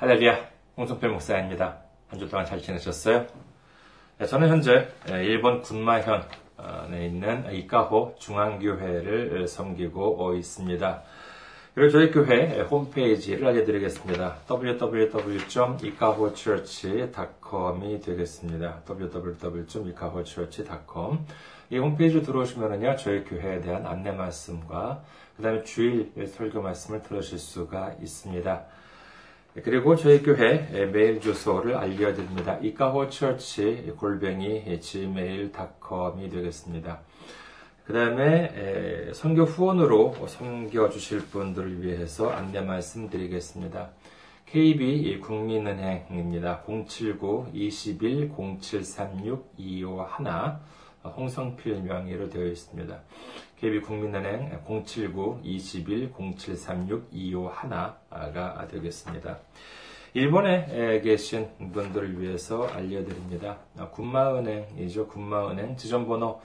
할렐루야, 홍성필 목사입니다. 한 주 동안 잘 지내셨어요? 네, 저는 현재 일본 군마현에 있는 이카호 중앙교회를 섬기고 있습니다. 그리고 저희 교회 홈페이지를 알려드리겠습니다. www.ikahochurch.com이 되겠습니다. www.ikahochurch.com 이 홈페이지 들어오시면요, 저희 교회에 대한 안내 말씀과 그 다음에 주일 설교 말씀을 들으실 수가 있습니다. 그리고 저희 교회 메일 주소를 알려드립니다. 이카호처치 골뱅이 gmail.com이 되겠습니다. 그 다음에 선교 후원으로 섬겨 주실 분들을 위해서 안내 말씀드리겠습니다. KB 국민은행입니다. 079-21-0736-251 홍성필 명의로 되어 있습니다. KB 국민은행 079-21-0736-251가 되겠습니다. 일본에 계신 분들을 위해서 알려드립니다. 군마은행이죠. 군마은행 지점번호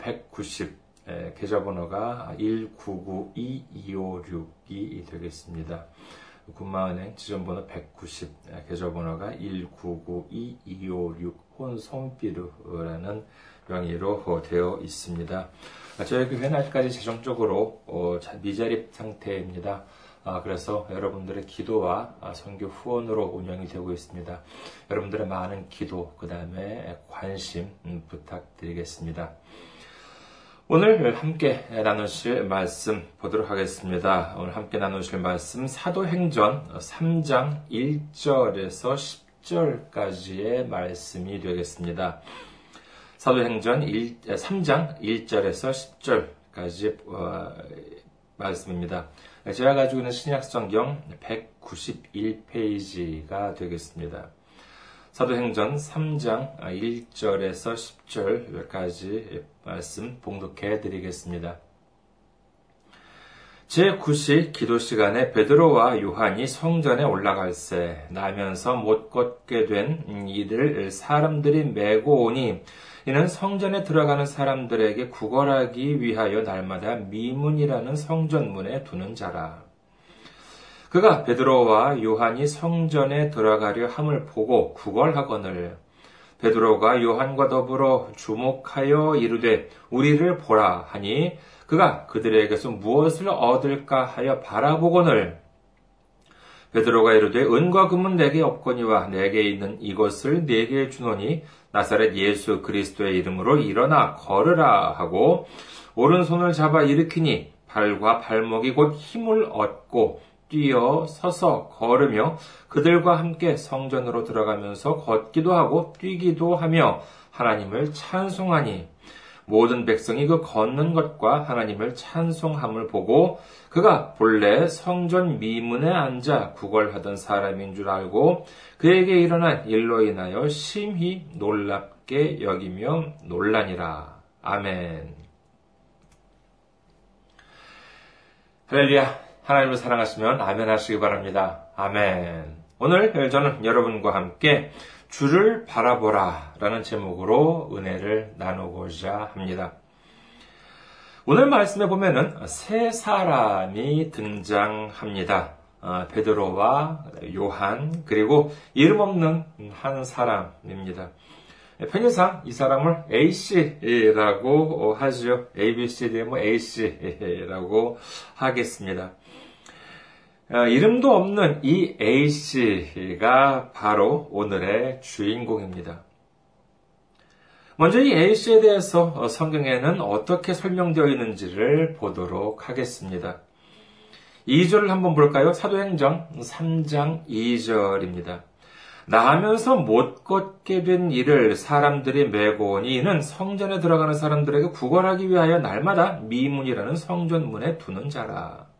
190, 계좌번호가 1992256이 되겠습니다. 군마은행 지점번호 190, 계좌번호가 1992256 혼송비르라는 명의로 되어 있습니다. 저희 교회는 아직까지 재정적으로 미자립 상태입니다. 그래서 여러분들의 기도와 선교 후원으로 운영이 되고 있습니다. 여러분들의 많은 기도, 그 다음에 관심 부탁드리겠습니다. 오늘 함께 나누실 말씀 보도록 하겠습니다. 오늘 함께 나누실 말씀 사도행전 3장 1절에서 10절까지의 말씀이 되겠습니다. 사도행전 1, 3장 1절에서 10절까지 어, 말씀입니다. 제가 가지고 있는 신약성경 191페이지가 되겠습니다. 사도행전 3장 1절에서 10절까지 말씀 봉독해 드리겠습니다. 제9시 기도 시간에 베드로와 요한이 성전에 올라갈새 나면서 못 걷게 된 이들 사람들이 메고 오니 이는 성전에 들어가는 사람들에게 구걸하기 위하여 날마다 미문이라는 성전문에 두는 자라. 그가 베드로와 요한이 성전에 들어가려 함을 보고 구걸하거늘 베드로가 요한과 더불어 주목하여 이르되 우리를 보라 하니 그가 그들에게서 무엇을 얻을까 하여 바라보거늘 베드로가 이르되 은과 금은 내게 없거니와 내게 있는 이것을 내게 주노니 나사렛 예수 그리스도의 이름으로 일어나 걸으라 하고 오른손을 잡아 일으키니 발과 발목이 곧 힘을 얻고 뛰어 서서 걸으며 그들과 함께 성전으로 들어가면서 걷기도 하고 뛰기도 하며 하나님을 찬송하니 모든 백성이 그 걷는 것과 하나님을 찬송함을 보고 그가 본래 성전 미문에 앉아 구걸하던 사람인 줄 알고 그에게 일어난 일로 인하여 심히 놀랍게 여기며 놀라니라. 아멘. 할렐루야. 하나님을 사랑하시면 아멘 하시기 바랍니다. 아멘. 오늘 저는 여러분과 함께 주를 바라보라 라는 제목으로 은혜를 나누고자 합니다. 오늘 말씀에 보면은 세 사람이 등장합니다. 어, 베드로와 요한 그리고 이름 없는 한 사람입니다. 편의상 이 사람을 A씨라고 하죠. ABCD 뭐 A씨라고 하겠습니다. 어, 이름도 없는 이 A씨가 바로 오늘의 주인공입니다. 먼저 이 A씨에 대해서 성경에는 어떻게 설명되어 있는지를 보도록 하겠습니다. 2절을 한번 볼까요? 사도행전 3장 2절입니다. 나하면서 못 걷게 된 이를 사람들이 메고 오니 이는 성전에 들어가는 사람들에게 구걸하기 위하여 날마다 미문이라는 성전문에 두는 자라.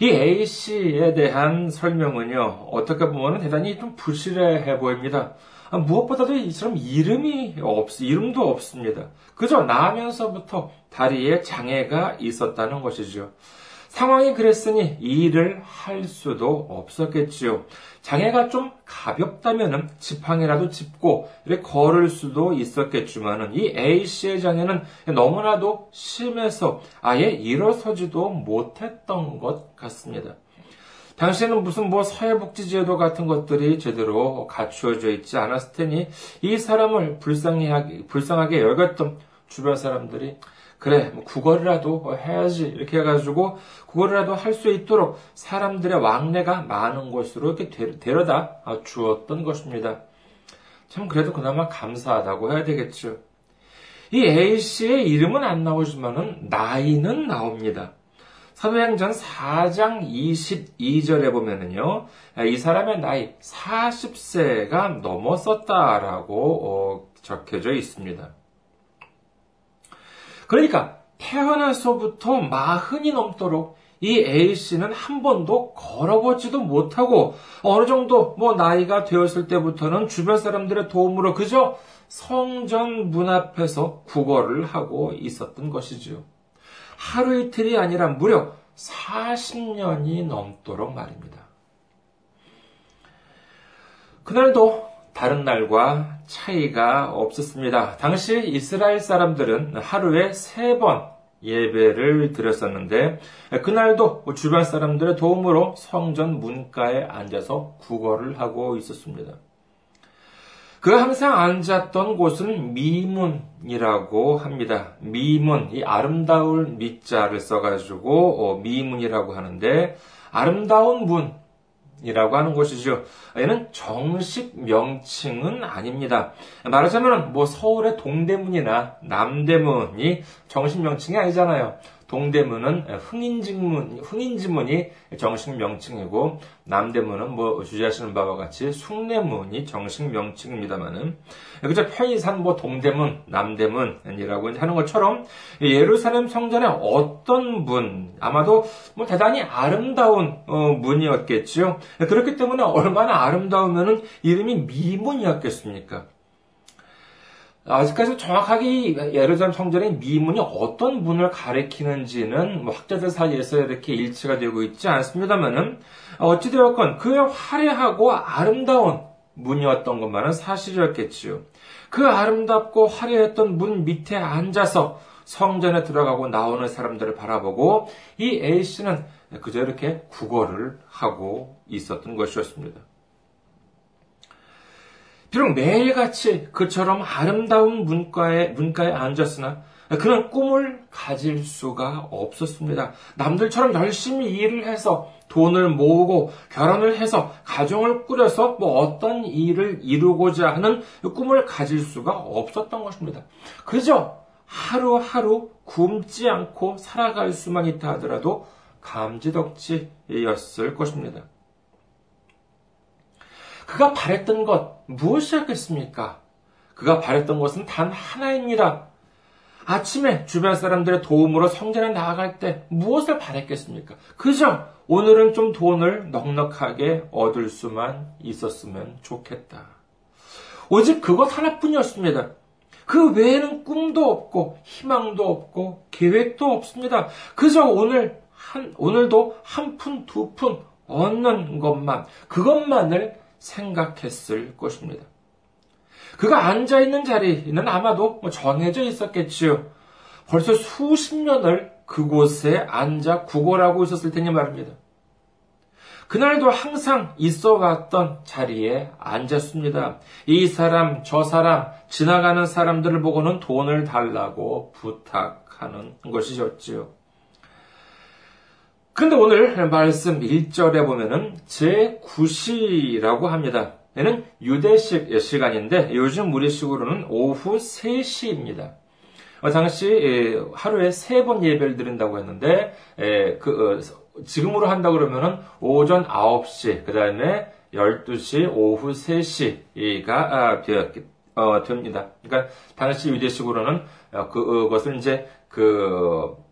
이 A씨에 대한 설명은요, 어떻게 보면 대단히 좀 부실해 보입니다. 아, 무엇보다도 이처럼 이름이 없, 이름도 없습니다. 그저 나면서부터 다리에 장애가 있었다는 것이죠. 상황이 그랬으니 이 일을 할 수도 없었겠지요. 장애가 좀 가볍다면은 지팡이라도 짚고 걸을 수도 있었겠지만은 이 A씨의 장애는 너무나도 심해서 아예 일어서지도 못했던 것 같습니다. 당시에는 무슨 뭐 사회복지제도 같은 것들이 제대로 갖추어져 있지 않았을 테니 이 사람을 불쌍하게, 불쌍하게 여겼던 주변 사람들이 그래, 뭐 국어라도 해야지. 이렇게 해가지고 국어라도 할 수 있도록 사람들의 왕래가 많은 곳으로 이렇게 데려다 주었던 것입니다. 참 그래도 그나마 감사하다고 해야 되겠죠. 이 A씨의 이름은 안 나오지만은 나이는 나옵니다. 사도행전 4장 22절에 보면은요, 이 사람의 나이 40세가 넘었었다라고 어, 적혀져 있습니다. 그러니까 태어나서부터 마흔이 넘도록 이 A씨는 한 번도 걸어보지도 못하고 어느 정도 뭐 나이가 되었을 때부터는 주변 사람들의 도움으로 그저 성전 문 앞에서 국어를 하고 있었던 것이지요. 하루 이틀이 아니라 무려 40년이 넘도록 말입니다. 그날도 다른 날과 차이가 없었습니다. 당시 이스라엘 사람들은 하루에 세 번 예배를 드렸었는데 그날도 주변 사람들의 도움으로 성전 문가에 앉아서 국어를 하고 있었습니다. 그 항상 앉았던 곳은 미문이라고 합니다. 미문, 이 아름다울 미자를 써가지고 어, 미문이라고 하는데 아름다운 문, 이라고 하는 것이죠. 얘는 정식 명칭은 아닙니다. 말하자면 뭐 서울의 동대문이나 남대문이 정식 명칭이 아니잖아요. 동대문은 흥인지문, 흥인지문이 정식 명칭이고, 남대문은 뭐 주제하시는 바와 같이 숭례문이 정식 명칭입니다만은, 그저 편의상 뭐 동대문, 남대문이라고 하는 것처럼, 예루살렘 성전의 어떤 문, 아마도 뭐 대단히 아름다운 어, 문이었겠죠. 그렇기 때문에 얼마나 아름다우면은 이름이 미문이었겠습니까? 아직까지 정확하게 예루살렘 성전의 미문이 어떤 문을 가리키는지는 뭐 학자들 사이에서 이렇게 일치가 되고 있지 않습니다만은 어찌되었건 그의 화려하고 아름다운 문이었던 것만은 사실이었겠지요. 그 아름답고 화려했던 문 밑에 앉아서 성전에 들어가고 나오는 사람들을 바라보고 이 A씨는 그저 이렇게 국어를 하고 있었던 것이었습니다. 비록 매일같이 그처럼 아름다운 문과에, 문가에 앉았으나 그는 꿈을 가질 수가 없었습니다. 남들처럼 열심히 일을 해서 돈을 모으고 결혼을 해서 가정을 꾸려서 뭐 어떤 일을 이루고자 하는 꿈을 가질 수가 없었던 것입니다. 그저 하루하루 굶지 않고 살아갈 수만 있다 하더라도 감지덕지였을 것입니다. 그가 바랬던 것 무엇이었겠습니까? 그가 바랬던 것은 단 하나입니다. 아침에 주변 사람들의 도움으로 성전에 나아갈 때 무엇을 바랬겠습니까? 그저 오늘은 좀 돈을 넉넉하게 얻을 수만 있었으면 좋겠다. 오직 그것 하나뿐이었습니다. 그 외에는 꿈도 없고 희망도 없고 계획도 없습니다. 그저 오늘 한 오늘도 한 푼 두 푼 얻는 것만 그것만을 생각했을 것입니다. 그가 앉아 있는 자리는 아마도 뭐 정해져 있었겠지요. 벌써 수십 년을 그곳에 앉아 구걸하고 있었을 테니 말입니다. 그날도 항상 있어 왔던 자리에 앉았습니다. 이 사람, 저 사람, 지나가는 사람들을 보고는 돈을 달라고 부탁하는 것이었지요. 그런데 오늘 말씀 1절에 보면은 제9시라고 합니다. 얘는 유대식 시간인데 요즘 우리식으로는 오후 3시입니다. 어, 당시 하루에 세 번 예배를 드린다고 했는데 그 어, 지금으로 한다 그러면은 오전 9시 그 다음에 12시 오후 3시가 아, 되었 어, 됩니다. 그러니까 당시 유대식으로는 그것을 이제 그그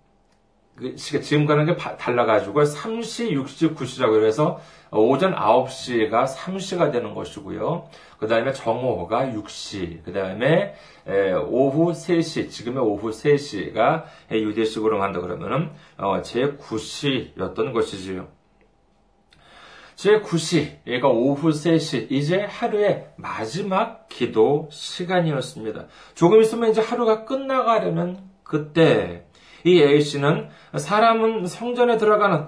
지금과는 게 달라가지고 3시, 6시, 9시라고 해서 오전 9시가 3시가 되는 것이고요. 그 다음에 정오가 6시, 그 다음에 오후 3시, 지금의 오후 3시가 유대식으로 한다 그러면은 어, 제 9시였던 것이지요. 제 9시, 얘가 오후 3시, 이제 하루의 마지막 기도 시간이었습니다. 조금 있으면 이제 하루가 끝나가려는 그때 이 A씨는 사람은 성전에 들어가는,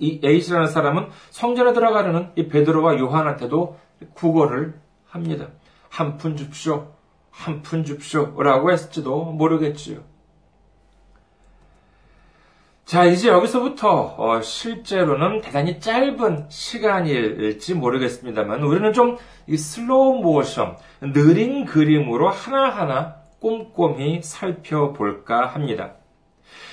이 A씨라는 사람은 성전에 들어가려는 이 베드로와 요한한테도 구걸을 합니다. 한 푼 줍쇼, 한 푼 줍쇼, 라고 했을지도 모르겠지요. 자, 이제 여기서부터 어, 실제로는 대단히 짧은 시간일지 모르겠습니다만 우리는 좀 슬로우 모션, 느린 그림으로 하나하나 꼼꼼히 살펴볼까 합니다.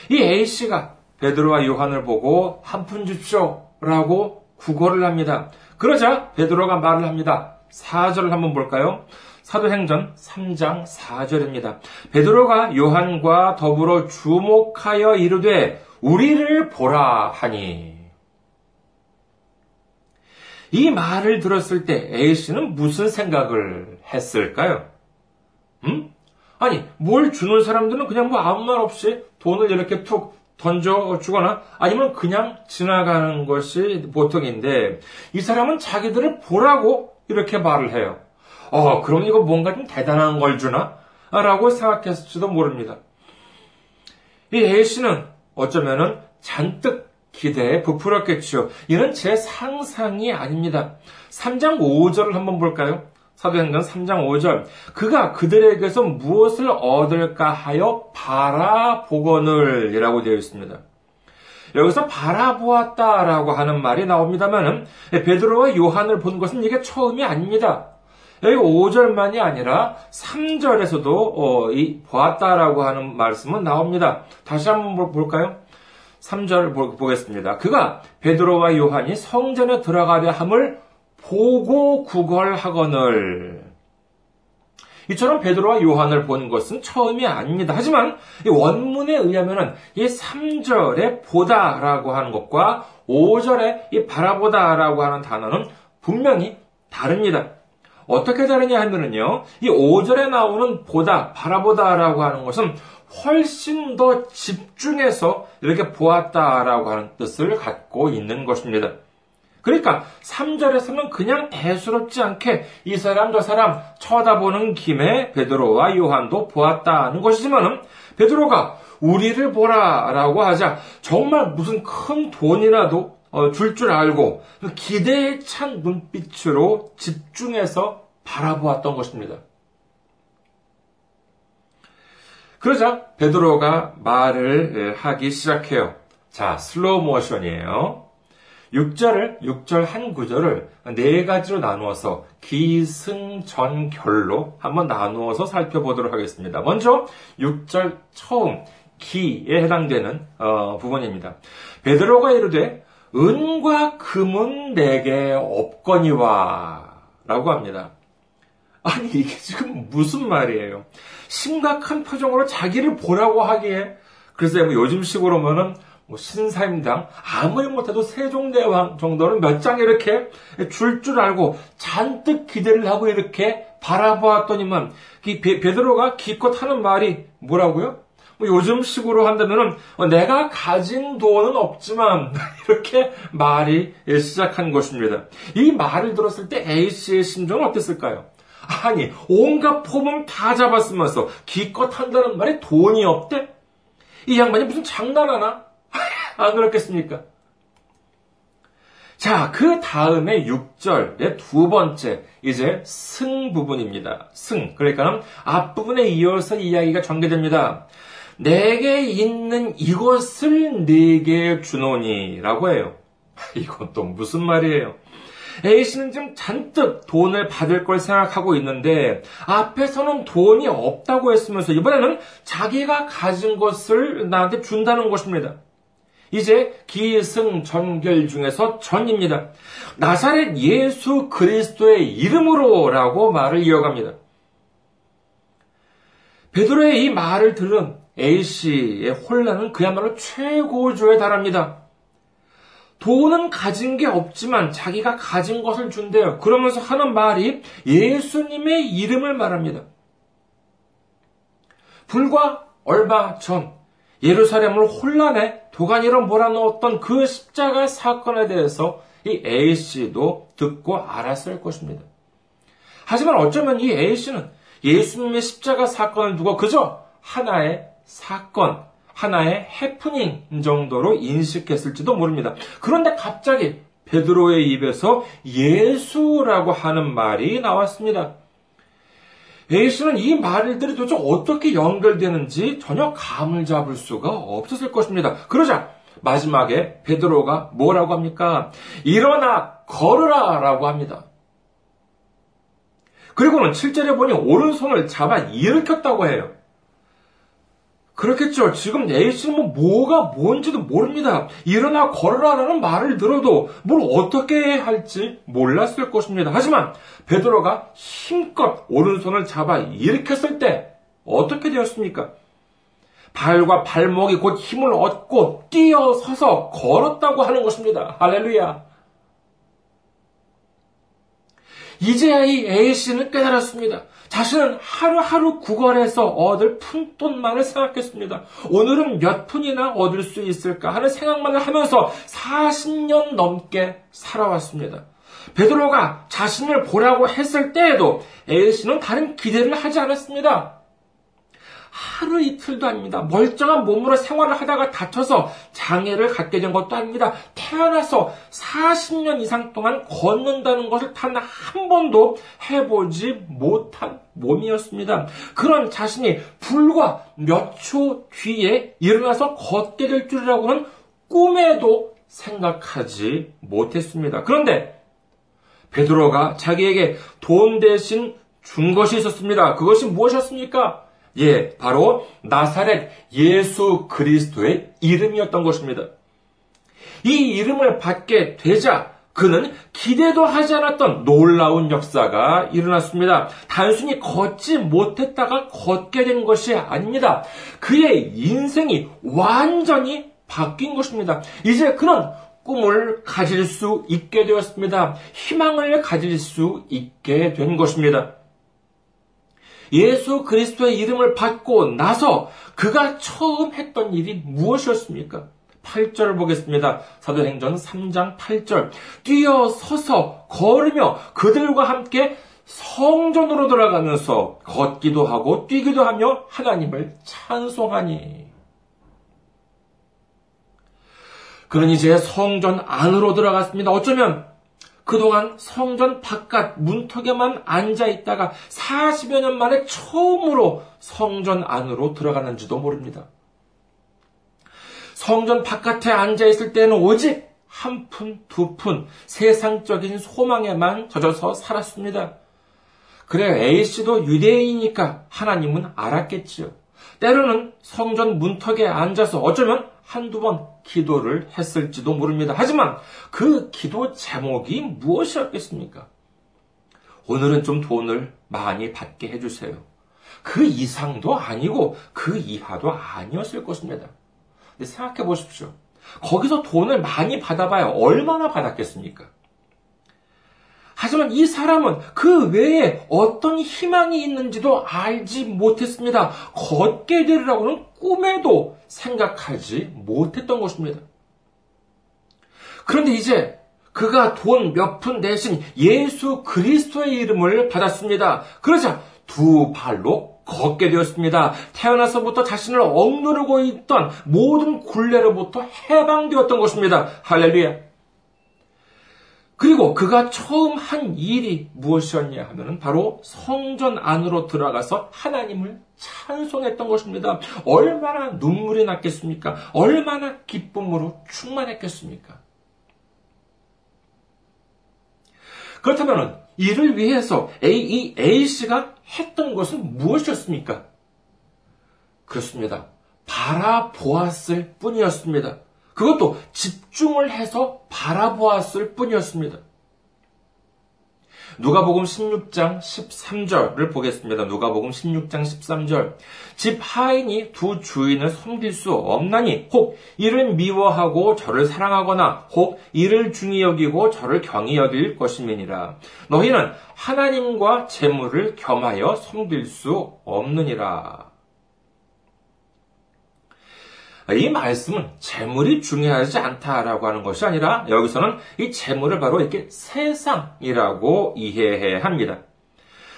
이 A씨가 베드로와 요한을 보고 한 푼 줍쇼 라고 구걸을 합니다. 그러자 베드로가 말을 합니다. 4절을 한번 볼까요? 사도행전 3장 4절입니다. 베드로가 요한과 더불어 주목하여 이르되 우리를 보라 하니 이 말을 들었을 때 A씨는 무슨 생각을 했을까요? 음? 아니, 뭘 주는 사람들은 그냥 뭐 아무 말 없이 돈을 이렇게 툭 던져 주거나 아니면 그냥 지나가는 것이 보통인데 이 사람은 자기들을 보라고 이렇게 말을 해요. 어, 그럼 이거 뭔가 좀 대단한 걸 주나? 라고 생각했을지도 모릅니다. 이 A씨는 어쩌면은 잔뜩 기대에 부풀었겠죠. 이는 제 상상이 아닙니다. 3장 5절을 한번 볼까요? 사도행전 3장 5절. 그가 그들에게서 무엇을 얻을까 하여 바라보거늘 이라고 되어 있습니다. 여기서 바라보았다라고 하는 말이 나옵니다만은 베드로와 요한을 본 것은 이게 처음이 아닙니다. 여기 5절만이 아니라 3절에서도 어, 이 보았다라고 하는 말씀은 나옵니다. 다시 한번 볼까요? 3절 보겠습니다. 그가 베드로와 요한이 성전에 들어가려 함을 보고 구걸하거늘 이처럼 베드로와 요한을 본 것은 처음이 아닙니다. 하지만 원문에 의하면은 이 3절에 보다라고 하는 것과 5절에 이 바라보다라고 하는 단어는 분명히 다릅니다. 어떻게 다르냐 하면은요, 이 5절에 나오는 보다, 바라보다라고 하는 것은 훨씬 더 집중해서 이렇게 보았다라고 하는 뜻을 갖고 있는 것입니다. 그러니까 3절에서는 그냥 대수롭지 않게 이 사람 저 사람 쳐다보는 김에 베드로와 요한도 보았다는 것이지만은 베드로가 우리를 보라라고 하자 정말 무슨 큰 돈이라도 어, 줄줄 줄 알고 기대에 찬 눈빛으로 집중해서 바라보았던 것입니다. 그러자 베드로가 말을 하기 시작해요. 자, 슬로우 모션이에요. 6절을 6절 한 구절을 네 가지로 나누어서 기승전결로 한번 나누어서 살펴보도록 하겠습니다. 먼저 6절 처음 기에 해당되는 어, 부분입니다. 베드로가 이르되 은과 금은 내게 없거니와 라고 합니다. 아니 이게 지금 무슨 말이에요? 심각한 표정으로 자기를 보라고 하기에 글쎄 뭐 요즘식으로면은 뭐 신사임당 아무리 못해도 세종대왕 정도는 몇 장 이렇게 줄줄 줄 알고 잔뜩 기대를 하고 이렇게 바라보았더니만 베드로가 기껏 하는 말이 뭐라고요? 뭐 요즘식으로 한다면은 어, 내가 가진 돈은 없지만 이렇게 말이 시작한 것입니다. 이 말을 들었을 때 A 씨의 심정은 어땠을까요? 아니 온갖 포범 다 잡았으면서 기껏 한다는 말에 돈이 없대? 이 양반이 무슨 장난하나? 안 그렇겠습니까? 자, 그 다음에 6절의 두 번째, 이제 승 부분입니다. 승. 그러니까 앞부분에 이어서 이야기가 전개됩니다. 내게 있는 이것을 내게 주노니 라고 해요. 이건 또 무슨 말이에요? A씨는 지금 잔뜩 돈을 받을 걸 생각하고 있는데 앞에서는 돈이 없다고 했으면서 이번에는 자기가 가진 것을 나한테 준다는 것입니다. 이제 기승전결 중에서 전입니다. 나사렛 예수 그리스도의 이름으로라고 말을 이어갑니다. 베드로의 이 말을 들은 A씨의 혼란은 그야말로 최고조에 달합니다. 돈은 가진 게 없지만 자기가 가진 것을 준대요. 그러면서 하는 말이 예수님의 이름을 말합니다. 불과 얼마 전 예루살렘을 혼란에 도가니로 몰아넣었던 그 십자가 사건에 대해서 이 A씨도 듣고 알았을 것입니다. 하지만 어쩌면 이 A씨는 예수님의 십자가 사건을 두고 그저 하나의 사건, 하나의 해프닝 정도로 인식했을지도 모릅니다. 그런데 갑자기 베드로의 입에서 예수라고 하는 말이 나왔습니다. 예수는 이 말들이 도대체 어떻게 연결되는지 전혀 감을 잡을 수가 없었을 것입니다. 그러자 마지막에 베드로가 뭐라고 합니까? 일어나 걸으라 라고 합니다. 그리고는 7절에 보니 오른손을 잡아 일으켰다고 해요. 그렇겠죠. 지금 A씨는 뭐 뭐가 뭔지도 모릅니다. 일어나 걸어라라는 말을 들어도 뭘 어떻게 할지 몰랐을 것입니다. 하지만 베드로가 힘껏 오른손을 잡아 일으켰을 때 어떻게 되었습니까? 발과 발목이 곧 힘을 얻고 뛰어서서 걸었다고 하는 것입니다. 할렐루야. 이제야 이 A씨는 깨달았습니다. 자신은 하루하루 구걸해서 얻을 푼돈만을 생각했습니다. 오늘은 몇 푼이나 얻을 수 있을까 하는 생각만을 하면서 40년 넘게 살아왔습니다. 베드로가 자신을 보라고 했을 때에도 A씨는 다른 기대를 하지 않았습니다. 하루 이틀도 아닙니다. 멀쩡한 몸으로 생활을 하다가 다쳐서 장애를 갖게 된 것도 아닙니다. 태어나서 40년 이상 동안 걷는다는 것을 단 한 번도 해보지 못한 몸이었습니다. 그런 자신이 불과 몇 초 뒤에 일어나서 걷게 될 줄이라고는 꿈에도 생각하지 못했습니다. 그런데 베드로가 자기에게 돈 대신 준 것이 있었습니다. 그것이 무엇이었습니까? 예, 바로 나사렛 예수 그리스도의 이름이었던 것입니다. 이 이름을 받게 되자 그는 기대도 하지 않았던 놀라운 역사가 일어났습니다. 단순히 걷지 못했다가 걷게 된 것이 아닙니다. 그의 인생이 완전히 바뀐 것입니다. 이제 그는 꿈을 가질 수 있게 되었습니다. 희망을 가질 수 있게 된 것입니다. 예수 그리스도의 이름을 받고 나서 그가 처음 했던 일이 무엇이었습니까? 8절을 보겠습니다. 사도행전 3장 8절. 뛰어서서 걸으며 그들과 함께 성전으로 돌아가면서 걷기도 하고 뛰기도 하며 하나님을 찬송하니. 그는 이제 성전 안으로 들어갔습니다. 어쩌면 그동안 성전 바깥 문턱에만 앉아 있다가 40여 년 만에 처음으로 성전 안으로 들어가는지도 모릅니다. 성전 바깥에 앉아 있을 때는 오직 한 푼, 두 푼, 세상적인 소망에만 젖어서 살았습니다. 그래, A씨도 유대인이니까 하나님은 알았겠지요. 때로는 성전 문턱에 앉아서 어쩌면 한두 번 기도를 했을지도 모릅니다. 하지만 그 기도 제목이 무엇이었겠습니까? 오늘은 좀 돈을 많이 받게 해주세요. 그 이상도 아니고 그 이하도 아니었을 것입니다. 근데 생각해 보십시오. 거기서 돈을 많이 받아봐야 얼마나 받았겠습니까? 하지만 이 사람은 그 외에 어떤 희망이 있는지도 알지 못했습니다. 걷게 되리라고는 꿈에도 생각하지 못했던 것입니다. 그런데 이제 그가 돈 몇 푼 대신 예수 그리스도의 이름을 받았습니다. 그러자 두 발로 걷게 되었습니다. 태어나서부터 자신을 억누르고 있던 모든 굴레로부터 해방되었던 것입니다. 할렐루야. 그리고 그가 처음 한 일이 무엇이었냐 하면 바로 성전 안으로 들어가서 하나님을 찬송했던 것입니다. 얼마나 눈물이 났겠습니까? 얼마나 기쁨으로 충만했겠습니까? 그렇다면 이를 위해서 A, 이 A씨가 했던 것은 무엇이었습니까? 그렇습니다. 바라보았을 뿐이었습니다. 그것도 집중을 해서 바라보았을 뿐이었습니다. 누가복음 16장 13절을 보겠습니다. 누가복음 16장 13절. 집 하인이 두 주인을 섬길 수 없나니 혹 이를 미워하고 저를 사랑하거나 혹 이를 중히 여기고 저를 경히 여길 것임이니라. 너희는 하나님과 재물을 겸하여 섬길 수 없느니라. 이 말씀은 재물이 중요하지 않다라고 하는 것이 아니라 여기서는 이 재물을 바로 이렇게 세상이라고 이해해야 합니다.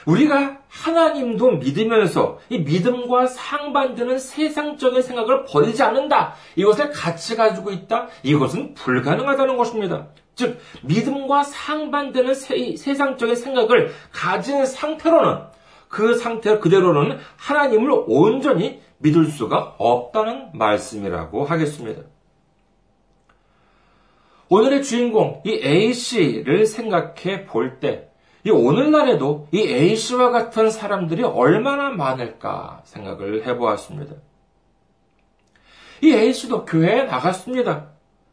우리가 하나님도 믿으면서 이 믿음과 상반되는 세상적인 생각을 버리지 않는다. 이것을 같이 가지고 있다. 이것은 불가능하다는 것입니다. 즉, 믿음과 상반되는 세, 세상적인 생각을 가진 상태로는 그 상태 그대로는 하나님을 온전히 믿을 수가 없다는 말씀이라고 하겠습니다. 오늘의 주인공, 이 A씨를 생각해 볼 때, 이 오늘날에도 이 A씨와 같은 사람들이 얼마나 많을까 생각을 해보았습니다. 이 A씨도 교회에 나갔습니다.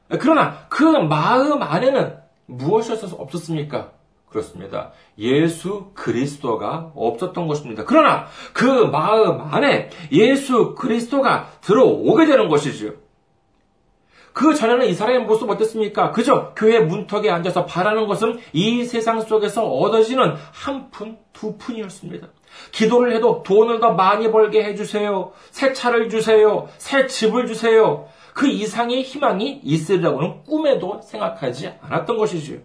그러나 그 마음 안에는 무엇이 없었습니까? 그렇습니다. 예수 그리스도가 없었던 것입니다. 그러나 그 마음 안에 예수 그리스도가 들어오게 되는 것이지요. 그 전에는 이 사람의 모습 어땠습니까? 그저 교회 문턱에 앉아서 바라는 것은 이 세상 속에서 얻어지는 한 푼, 두 푼이었습니다. 기도를 해도 돈을 더 많이 벌게 해주세요. 새 차를 주세요. 새 집을 주세요. 그 이상의 희망이 있으리라고는 꿈에도 생각하지 않았던 것이지요.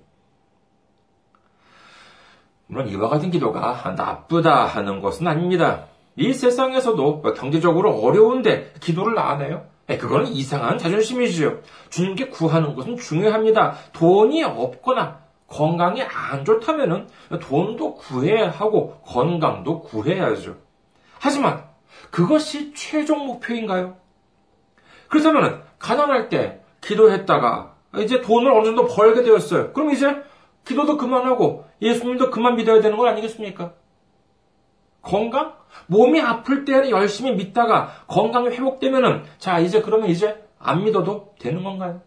물론 이와 같은 기도가 나쁘다 하는 것은 아닙니다. 이 세상에서도 경제적으로 어려운데 기도를 안 해요? 네, 그거는 이상한 자존심이지요. 주님께 구하는 것은 중요합니다. 돈이 없거나 건강이 안 좋다면은 돈도 구해야 하고 건강도 구해야죠. 하지만 그것이 최종 목표인가요? 그렇다면 가난할 때 기도했다가 이제 돈을 어느 정도 벌게 되었어요. 그럼 이제 기도도 그만하고 예수님도 그만 믿어야 되는 거 아니겠습니까? 건강? 몸이 아플 때는 열심히 믿다가 건강이 회복되면은 자 이제 그러면 이제 안 믿어도 되는 건가요?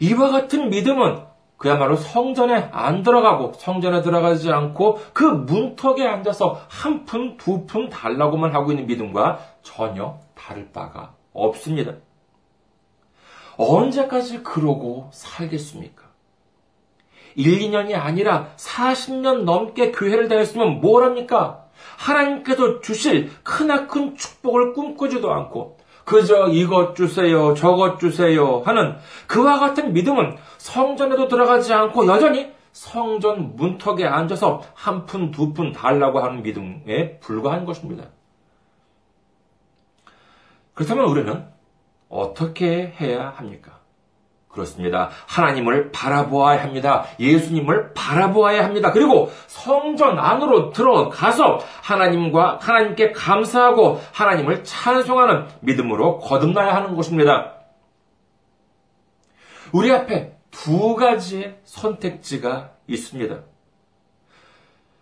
이와 같은 믿음은 그야말로 성전에 안 들어가고 성전에 들어가지 않고 그 문턱에 앉아서 한 푼, 두 푼 달라고만 하고 있는 믿음과 전혀 다를 바가 없습니다. 언제까지 그러고 살겠습니까? 1, 2년이 아니라 40년 넘게 교회를 다녔으면 뭘 합니까? 하나님께서 주실 크나큰 축복을 꿈꾸지도 않고 그저 이것 주세요, 저것 주세요 하는 그와 같은 믿음은 성전에도 들어가지 않고 여전히 성전 문턱에 앉아서 한 푼, 두 푼 달라고 하는 믿음에 불과한 것입니다. 그렇다면 우리는 어떻게 해야 합니까? 그렇습니다. 하나님을 바라보아야 합니다. 예수님을 바라보아야 합니다. 그리고 성전 안으로 들어가서 하나님과 하나님께 감사하고 하나님을 찬송하는 믿음으로 거듭나야 하는 것입니다. 우리 앞에 두 가지의 선택지가 있습니다.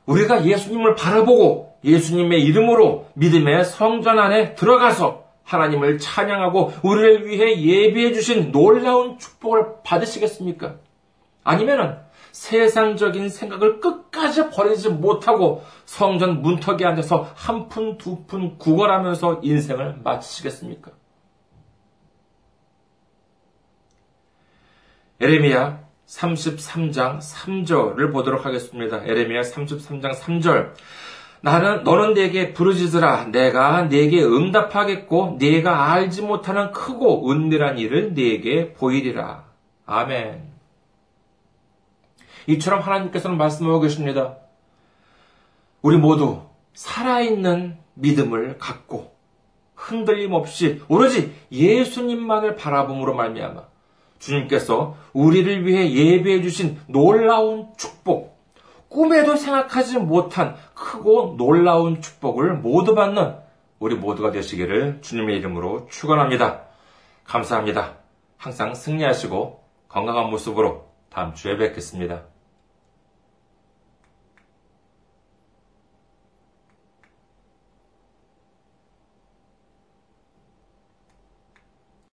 우리가 예수님을 바라보고 예수님의 이름으로 믿음의 성전 안에 들어가서 하나님을 찬양하고 우리를 위해 예비해 주신 놀라운 축복을 받으시겠습니까? 아니면은 세상적인 생각을 끝까지 버리지 못하고 성전 문턱에 앉아서 한 푼, 두푼 구걸하면서 인생을 마치시겠습니까? 에레미야 33장 3절을 보도록 하겠습니다. 에레미야 33장 3절. 나는 너는 내게 부르짖으라 내가 내게 응답하겠고 내가 알지 못하는 크고 은밀한 일을 내게 보이리라. 아멘. 이처럼 하나님께서는 말씀하고 계십니다. 우리 모두 살아있는 믿음을 갖고 흔들림 없이 오로지 예수님만을 바라봄으로 말미암아 주님께서 우리를 위해 예배해 주신 놀라운 축복, 꿈에도 생각하지 못한 크고 놀라운 축복을 모두 받는 우리 모두가 되시기를 주님의 이름으로 축원합니다. 감사합니다. 항상 승리하시고 건강한 모습으로 다음 주에 뵙겠습니다.